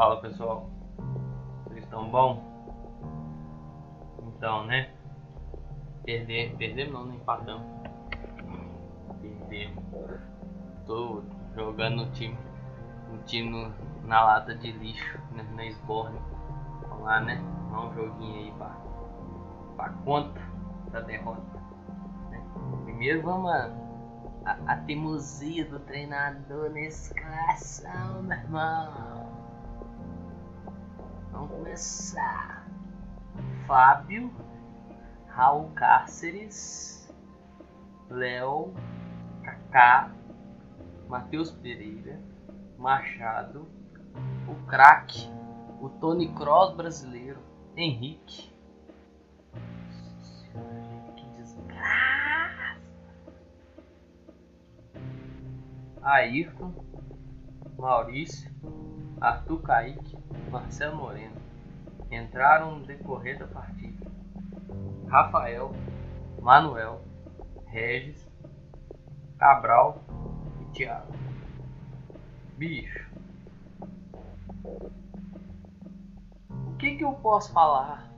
Fala pessoal, vocês estão bom? Então, né? Perder, perdemos não, nem empatamos. Perdemos. Tô jogando no time, um time no, na lata de lixo, né, na Sborne. Vamos lá, né? Vamos um joguinho aí pra, pra conta da derrota. Né? Primeiro vamos a, a, a teimosia do treinador na escalação, meu irmão. Vamos começar. Fábio, Raul Cáceres, Léo, Kaká, Matheus Pereira, Machado, o craque, o Tony Cross brasileiro, Henrique. Que desgraça! Ayrton, Maurício, Arthur Kaique, Marcelo Moreno entraram no decorrer da partida. Rafael, Manuel, Regis, Cabral e Thiago. Bicho. O que, que eu posso falar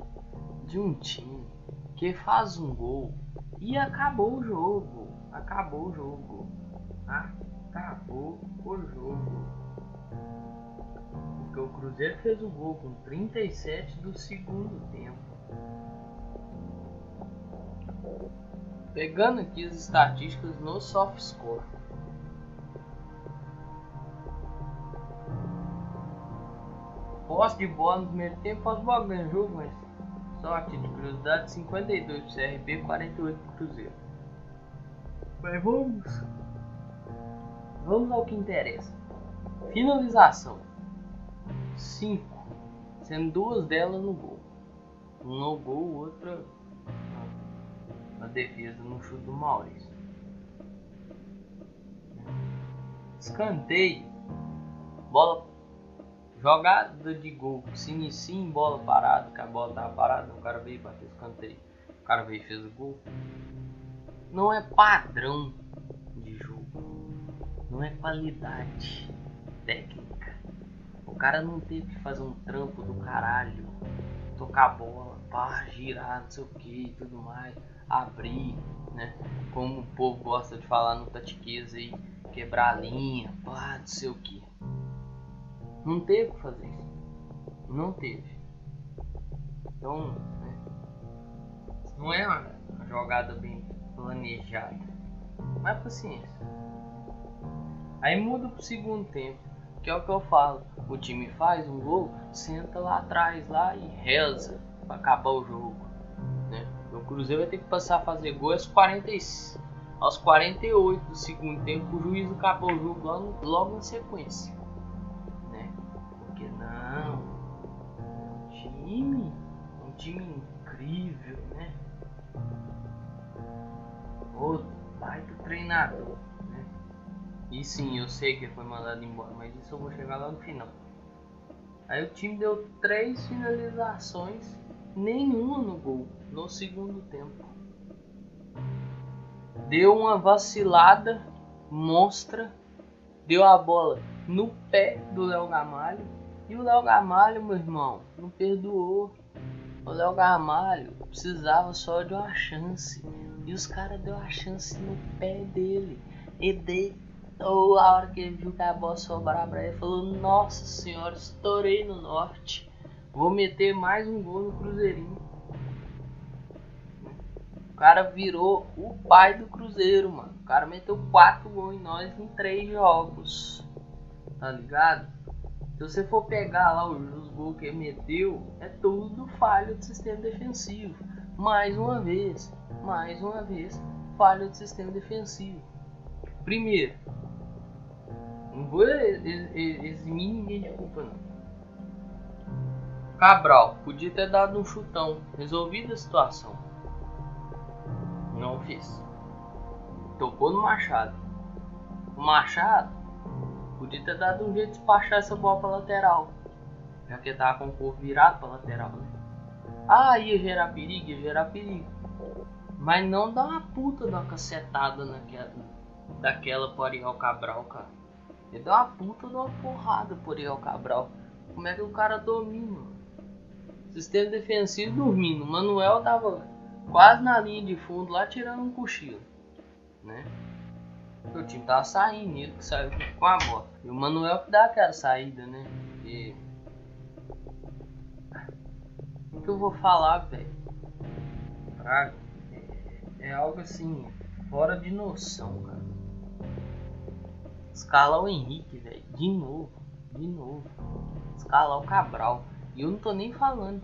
de um time que faz um gol e acabou o jogo? Acabou o jogo. Acabou o jogo. Porque o Cruzeiro fez o gol com 37 do segundo tempo. Pegando aqui as estatísticas no soft score. Posse de bola no primeiro tempo, posse de bola ganha jogo, mas só aqui de curiosidade, 52 pro CRB, 48 pro Cruzeiro. Mas vamos. Vamos ao que interessa. Finalização. 5, sendo duas delas no gol. Um no gol, outra na defesa no chute do Maurício. Escanteio, bola jogada de gol se inicia em bola parada, que a bola tava parada, o cara veio bater escanteio, o cara veio e fez o gol. Não é padrão de jogo, não é qualidade técnica o cara não teve que fazer um trampo do caralho, tocar bola, pá, girar, não sei o que e tudo mais, abrir, né? Como o povo gosta de falar no tatiqueza aí, quebrar a linha, pá, não sei o que. Não teve que fazer isso. Não teve. Então, né? não é uma jogada bem planejada. Mas paciência. Aí muda pro segundo tempo. Que é o que eu falo. O time faz um gol, senta lá atrás lá e reza para acabar o jogo. Né? O Cruzeiro vai ter que passar a fazer gol aos, 40, aos 48 do segundo tempo. O juiz acabou o jogo logo, logo em sequência. Né? Porque não. Um time. Um time incrível, né? Outro baita treinador. E sim, eu sei que ele foi mandado embora, mas isso eu vou chegar lá no final. Aí o time deu três finalizações, nenhuma no gol, no segundo tempo. Deu uma vacilada monstra, deu a bola no pé do Léo Gamalho. E o Léo Gamalho, meu irmão, não perdoou. O Léo Gamalho precisava só de uma chance. E os caras deu a chance no pé dele. E de ou a hora que ele viu que a bola sobrava pra ele, falou: Nossa senhora, estourei no norte. Vou meter mais um gol no Cruzeirinho. O cara virou o pai do Cruzeiro, mano. O cara meteu quatro gols em nós em três jogos. Tá ligado? Se você for pegar lá os gols que ele meteu, é tudo falha do sistema defensivo. Mais uma vez, mais uma vez, falha do sistema defensivo. Primeiro, não vou eximir ninguém de culpa, não. Cabral, podia ter dado um chutão, resolvido a situação. Não fez. Tocou no Machado. O Machado podia ter dado um jeito de despachar essa bola pra lateral. Já que tava com o corpo virado pra lateral, né? Ah, ia gerar perigo, ia gerar perigo. Mas não dá uma puta uma cacetada naquela, daquela por Ariel Cabral, cara. Ele deu uma puta de uma porrada por Ariel Cabral. Como é que o cara domina? Sistema defensivo dormindo. O Manuel tava quase na linha de fundo lá tirando um cochilo. Né? O time tava saindo, ele que saiu com a bola. E o Manuel que dá aquela saída, né? E... O que eu vou falar, velho? É, é algo assim, fora de noção, cara. Escalar o Henrique, velho. De novo. De novo. Escalar o Cabral. E eu não tô nem falando.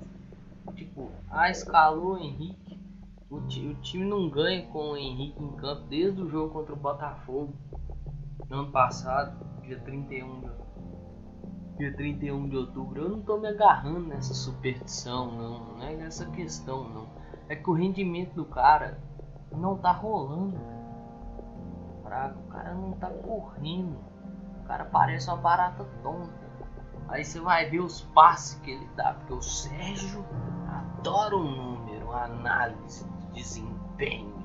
Tipo, ah, escalou o Henrique. O, o time não ganha com o Henrique em campo desde o jogo contra o Botafogo. No ano passado, dia 31 de dia 31 de outubro, eu não tô me agarrando nessa superstição, não, não é nessa questão, não. É que o rendimento do cara não tá rolando o cara não tá correndo. O cara parece uma barata tonta. Aí você vai ver os passes que ele dá, porque o Sérgio adora um número, análise de desempenho.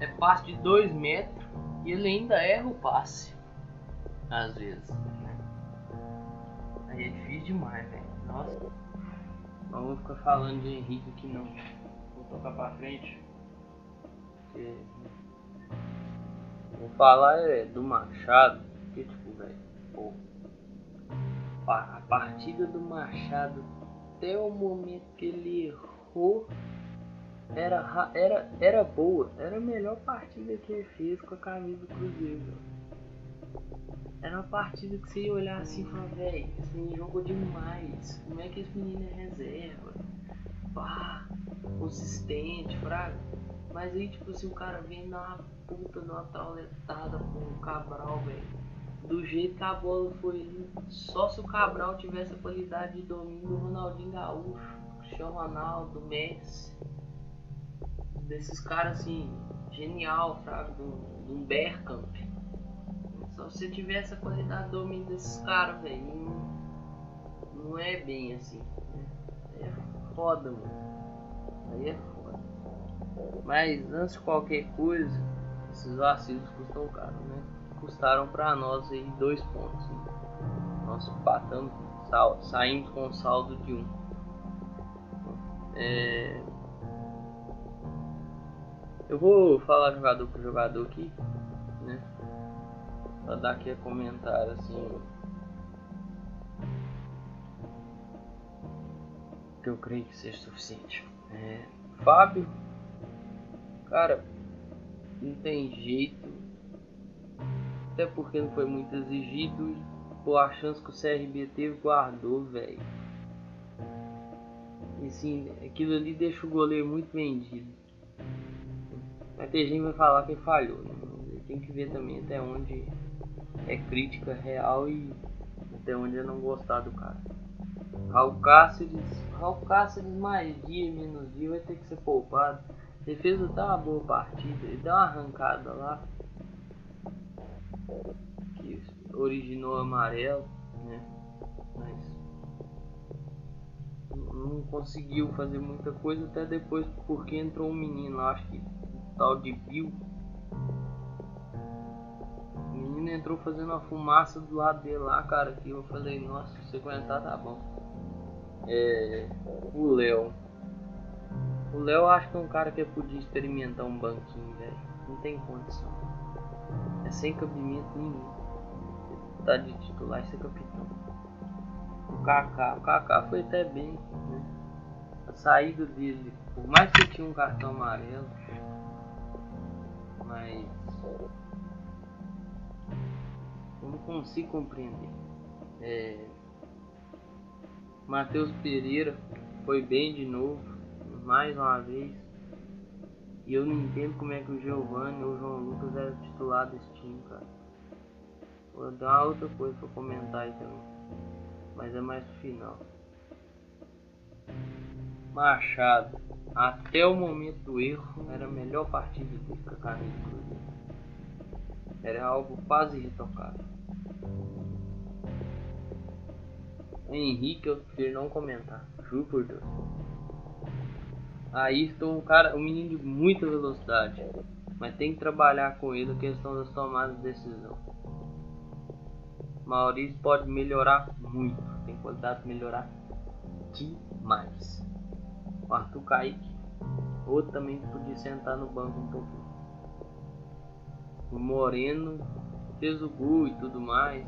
É passe de 2 metros e ele ainda erra o passe. Às vezes. Né? Aí é difícil demais, velho. Nossa. Não vou ficar falando de Henrique aqui não. Vou tocar pra frente. Porque Vou falar é, do Machado, que tipo, velho, pô, a partida do Machado até o momento que ele errou era, era, era boa, era a melhor partida que ele fez com a camisa do Cruzeiro. Era uma partida que você ia olhar assim e falar, velho, esse menino jogou demais. Como é que esse menino é reserva? Pá, consistente, fraco. Mas aí, tipo, se o cara vem na puta numa trauletada com o Cabral, velho. Do jeito que a bola foi só se o Cabral tivesse a qualidade de domínio do Ronaldinho Gaúcho, Cristiano Ronaldo, Messi. Desses caras assim, genial, sabe? Do, do Bergkamp. Só se tivesse a qualidade de domínio desses caras, velho. Não, não é bem assim. Né? É foda, mano. Aí é. Mas antes de qualquer coisa, esses vacilos custam caro, né? Custaram para nós aí dois pontos. Né? Nós empatamos, sal, saímos com um saldo de um. É... Eu vou falar jogador por jogador aqui, né? Pra dar aqui a comentário assim. Que eu creio que seja suficiente. É... Fábio, cara, não tem jeito. Até porque não foi muito exigido. Pô, a chance que o CRB teve, guardou, velho. E assim, aquilo ali deixa o goleiro muito vendido. Mas tem gente vai falar que falhou. Né? Tem que ver também até onde é crítica real e até onde é não gostar do cara. Raul Cáceres, Raul Cáceres mais dia, menos dia vai ter que ser poupado defesa tá uma boa partida, ele deu uma arrancada lá que originou amarelo, né? Mas não conseguiu fazer muita coisa até depois porque entrou um menino, acho que tal de Bill. O menino entrou fazendo uma fumaça do lado dele lá, cara, que eu falei, nossa, se aguentar tá bom. É, o Léo o Léo acho que é um cara que podia experimentar um banquinho, velho. Não tem condição. É sem cabimento nenhum. Tá de titular e ser capitão. O Kaká, o Kaká foi até bem, né? A saída dele, por mais que tinha um cartão amarelo, mas eu não consigo compreender. É... Matheus Pereira foi bem de novo mais uma vez. E eu não entendo como é que o Giovanni ou o João Lucas é titular desse time, cara. Vou dar outra coisa pra comentar aí também. Mas é mais pro final. Machado. Até o momento do erro, era a melhor partida dele com a camisa Cruzeiro. Era algo quase irretocável. Henrique eu prefiro não comentar. Juro por Deus. Ayrton, um cara, um menino de muita velocidade, mas tem que trabalhar com ele a questão das tomadas de decisão. Maurício pode melhorar muito. Tem qualidade de melhorar demais. O Arthur Kaique, outro também podia sentar no banco um pouquinho. O Moreno fez o gol e tudo mais.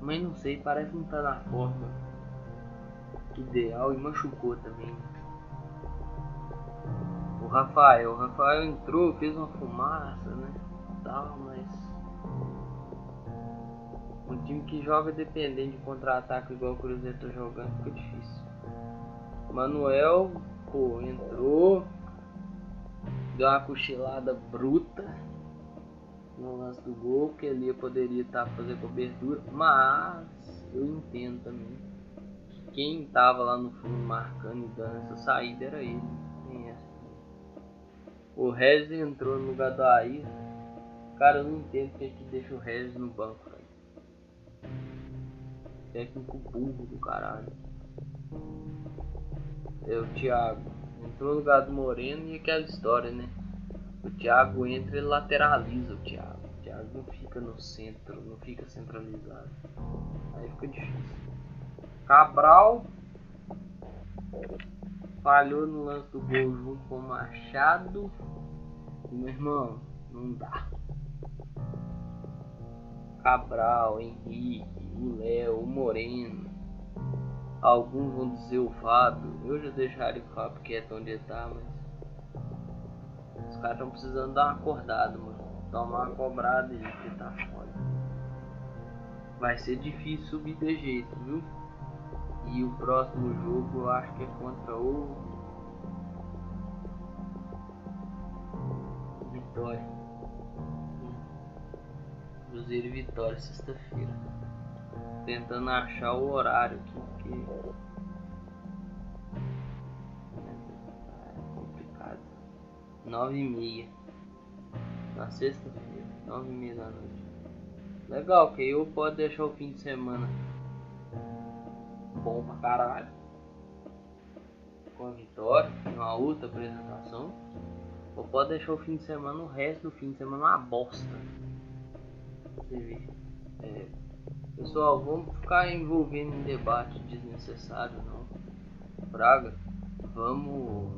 Mas não sei, parece que não tá na forma ideal e machucou também. O Rafael, o Rafael entrou, fez uma fumaça, né? Tal, mas um time que joga dependente de contra-ataque igual o Cruzeiro tá jogando fica difícil. Manuel, pô, entrou, deu uma cochilada bruta no lance do gol, que ele poderia estar tá fazer cobertura, mas eu entendo também que quem tava lá no fundo marcando e dando essa saída era ele. O Regis entrou no lugar do Ayrton. Cara, eu não entendo porque que deixa o Regis no banco, velho. Técnico burro do caralho. É o Thiago. Entrou no lugar do Moreno e aquela história, né? O Thiago entra e lateraliza o Thiago. O Thiago não fica no centro, não fica centralizado. Aí fica difícil. Cabral falhou no lance do gol junto com o Machado. E, meu irmão, não dá. Cabral, Henrique, o Léo, o Moreno. Alguns vão dizer o Fábio. Eu já deixaria o Fábio quieto onde ele tá, mas. Os caras estão precisando dar uma acordada, mano. Tomar uma cobrada e que tá foda. Vai ser difícil subir de jeito, viu? E o próximo jogo eu acho que é contra o Vitória. Cruzeiro e Vitória, sexta-feira. Tentando achar o horário aqui, porque é complicado. Nove e meia. Na sexta-feira, nove e meia da noite. Legal, que eu posso deixar o fim de semana bom pra caralho. Com a vitória, uma outra apresentação. Ou pode deixar o fim de semana, o resto do fim de semana uma bosta. Você vê. É, pessoal, vamos ficar envolvendo em debate desnecessário não. Braga, vamos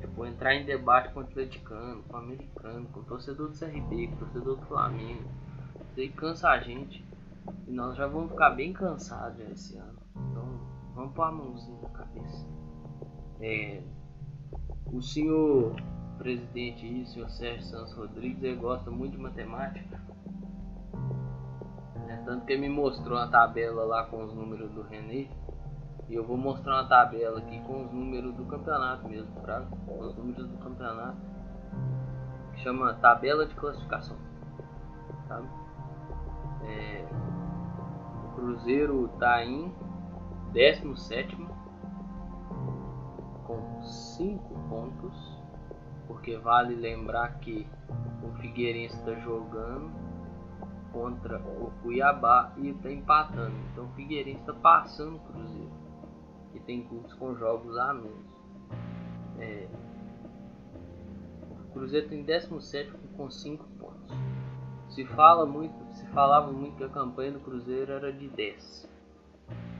tipo, entrar em debate com o atleticano, com o americano, com o torcedor do CRB, com o torcedor do Flamengo. Isso aí cansa a gente. E nós já vamos ficar bem cansados esse ano. Então vamos pôr a mãozinha na cabeça. É, o senhor presidente aí, o senhor Sérgio Santos Rodrigues, gosta muito de matemática. É, tanto que ele me mostrou uma tabela lá com os números do René. E eu vou mostrar uma tabela aqui com os números do campeonato mesmo, tá? Com os números do campeonato. Que chama tabela de classificação. Tá? É, Cruzeiro está em 17 com 5 pontos. Porque vale lembrar que o Figueirense está jogando contra o Cuiabá e está empatando. Então o Figueirense está passando o Cruzeiro. E tem clubes com jogos a menos. É, o Cruzeiro tem 17 com 5 pontos. Se fala muito falava muito que a campanha do Cruzeiro era de 10,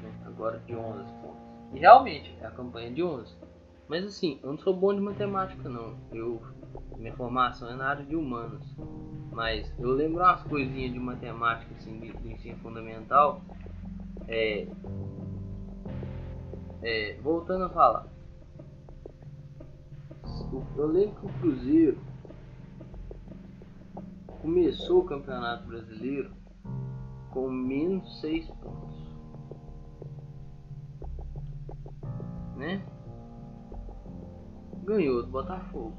né? agora de 11 pontos. E realmente é a campanha de 11. Mas assim, eu não sou bom de matemática não. Eu minha formação é na área de humanos. Mas eu lembro umas coisinhas de matemática assim, de, de ensino fundamental. É, é, voltando a falar. Eu lembro que o Cruzeiro começou o Campeonato Brasileiro com menos 6 pontos. Né? Ganhou do Botafogo.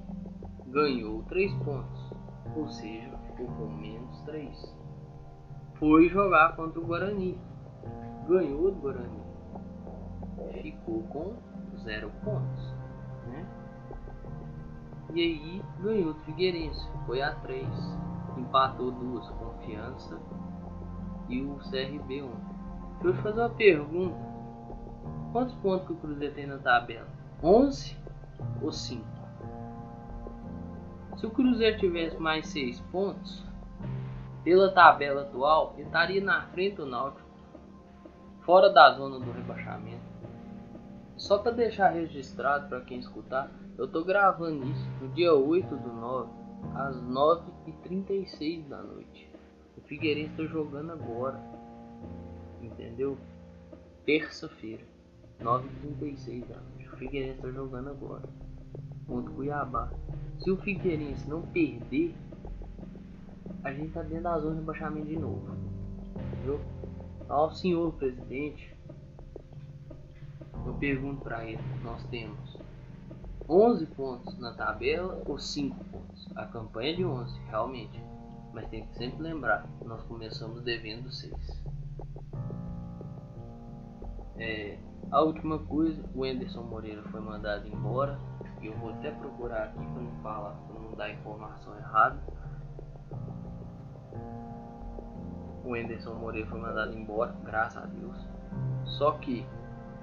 Ganhou 3 pontos. Ou seja, ficou com menos 3. Foi jogar contra o Guarani. Ganhou do Guarani. Ficou com 0 pontos. Né? E aí ganhou do Figueirense. Foi a 3 empatou duas, Confiança e o CRB 1. Deixa eu te fazer uma pergunta. Quantos pontos que o Cruzeiro tem na tabela? 11 ou 5? Se o Cruzeiro tivesse mais 6 pontos, pela tabela atual, ele estaria na frente do Náutico, fora da zona do rebaixamento. Só para deixar registrado para quem escutar, eu tô gravando isso no dia 8 do 9, às 9h36 da noite. O Figueirense está jogando agora. Entendeu? Terça-feira, 9h36 da noite. O Figueirense está jogando agora. Contra o Cuiabá. Se o Figueirense não perder, a gente tá dentro da zona de rebaixamento de novo. Entendeu? Ao senhor presidente, eu pergunto para ele: nós temos 11 pontos na tabela ou 5 pontos? A campanha de 11, realmente. Mas tem que sempre lembrar: nós começamos devendo 6. É, a última coisa: o Anderson Moreira foi mandado embora. E eu vou até procurar aqui para não falar, para não dar informação errada. O Anderson Moreira foi mandado embora, graças a Deus. Só que,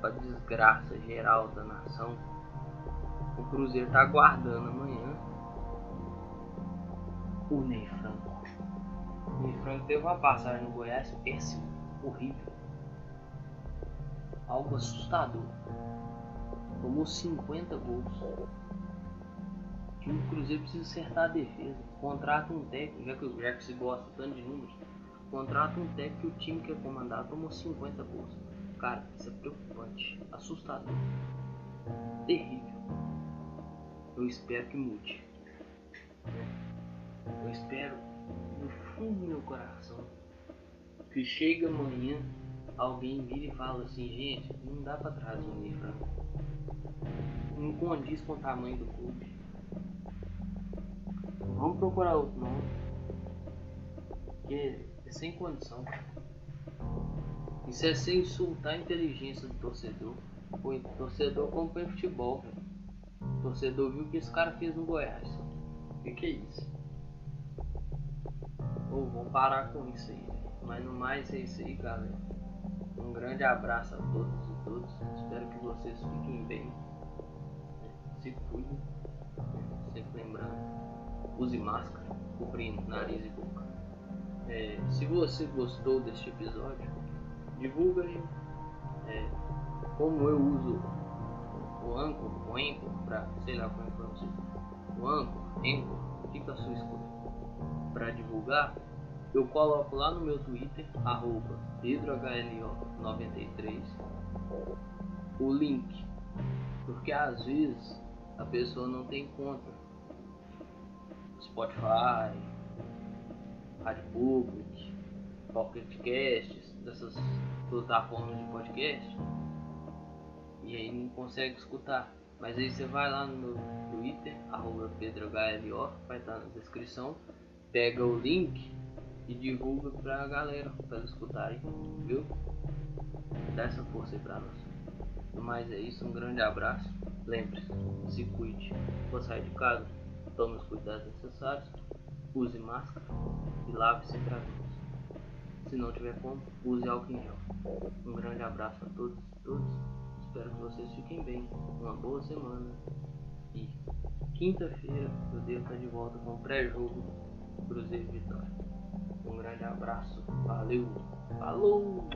para desgraça geral da nação, o Cruzeiro está aguardando amanhã o Ney Franco. O Ney Franco teve uma passagem no Goiás péssima, horrível. Algo assustador. Tomou 50 gols. O time do Cruzeiro precisa acertar a defesa. Contrata um técnico, já que, já que se gosta tanto de números Contrata um técnico e o time que é comandado tomou 50 gols. Cara, isso é preocupante, assustador, terrível. Eu espero que mude. Eu espero no fundo do meu coração que chegue amanhã alguém vira e fala assim, gente, não dá pra trazer um livro. Não condiz com o tamanho do clube. Vamos procurar outro nome. Porque é sem condição. Isso é sem insultar a inteligência do torcedor. O torcedor acompanha futebol. O torcedor viu o que esse cara fez no Goiás. O que, que é isso? Ou vou parar com isso aí. Mas no mais é isso aí, galera. Um grande abraço a todos e todas. Espero que vocês fiquem bem. Se cuidem. Sempre lembrando. Use máscara, cobrindo nariz e boca. É, se você gostou deste episódio, divulga aí. É, como eu uso o Anchor, o Anchor, pra, sei lá como é que pronuncia, o Anchor, Anchor, fica a sua escolha. Para divulgar, eu coloco lá no meu Twitter, arroba PedroHLO93, o link. Porque às vezes a pessoa não tem conta. Spotify, Rádio Public, Pocket Casts, dessas plataformas de podcast. E aí não consegue escutar. Mas aí você vai lá no meu Twitter, arroba PedroHLO, vai estar na descrição, pega o link e divulga pra galera, pra eles escutarem, viu? Dá essa força aí pra nós. No mais é isso, um grande abraço. Lembre-se, se cuide. For sair de casa, tome os cuidados necessários, use máscara e lave sempre as mãos. Se não tiver como, use álcool em gel. Um grande abraço a todos e todas. Espero que vocês fiquem bem. Uma boa semana. E quinta-feira eu devo estar de volta com o pré-jogo Cruzeiro Vitória. Um grande abraço, valeu, falou!